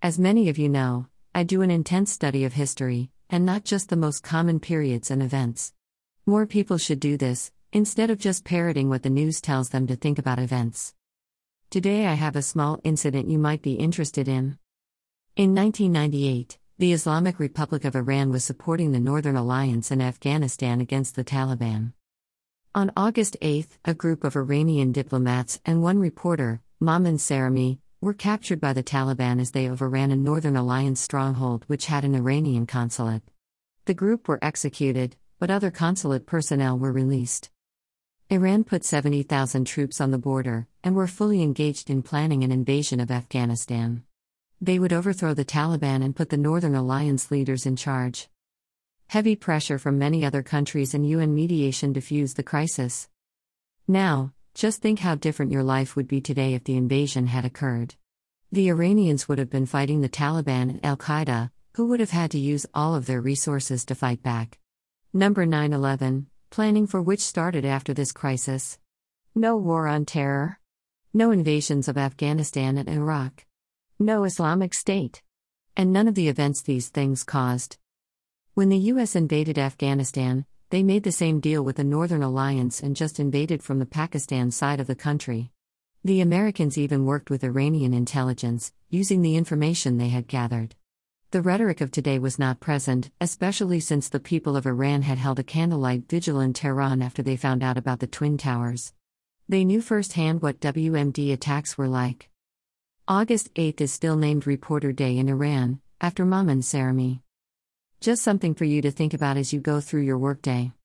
As many of you know, I do an intense study of history, and not just the most common periods and events. More people should do this, instead of just parroting what the news tells them to think about events. Today I have a small incident you might be interested in. In 1998, the Islamic Republic of Iran was supporting the Northern Alliance in Afghanistan against the Taliban. On August 8, a group of Iranian diplomats and one reporter, Mahmoud Saremi, were captured by the Taliban as they overran a Northern Alliance stronghold which had an Iranian consulate. The group were executed, but other consulate personnel were released. Iran put 70,000 troops on the border and were fully engaged in planning an invasion of Afghanistan. They would overthrow the Taliban and put the Northern Alliance leaders in charge. Heavy pressure from many other countries and UN mediation diffused the crisis. Now, just think how different your life would be today if the invasion had occurred. The Iranians would have been fighting the Taliban and Al Qaeda, who would have had to use all of their resources to fight back. Number 9 11, planning for which started after this crisis. No war on terror. No invasions of Afghanistan and Iraq. No Islamic State. And none of the events these things caused. When the US invaded Afghanistan, they made the same deal with the Northern Alliance and just invaded from the Pakistan side of the country. The Americans even worked with Iranian intelligence, using the information they had gathered. The rhetoric of today was not present, especially since the people of Iran had held a candlelight vigil in Tehran after they found out about the Twin Towers. They knew firsthand what WMD attacks were like. August 8 is still named Reporter Day in Iran, after Mahmoud Saremi. Just something for you to think about as you go through your workday.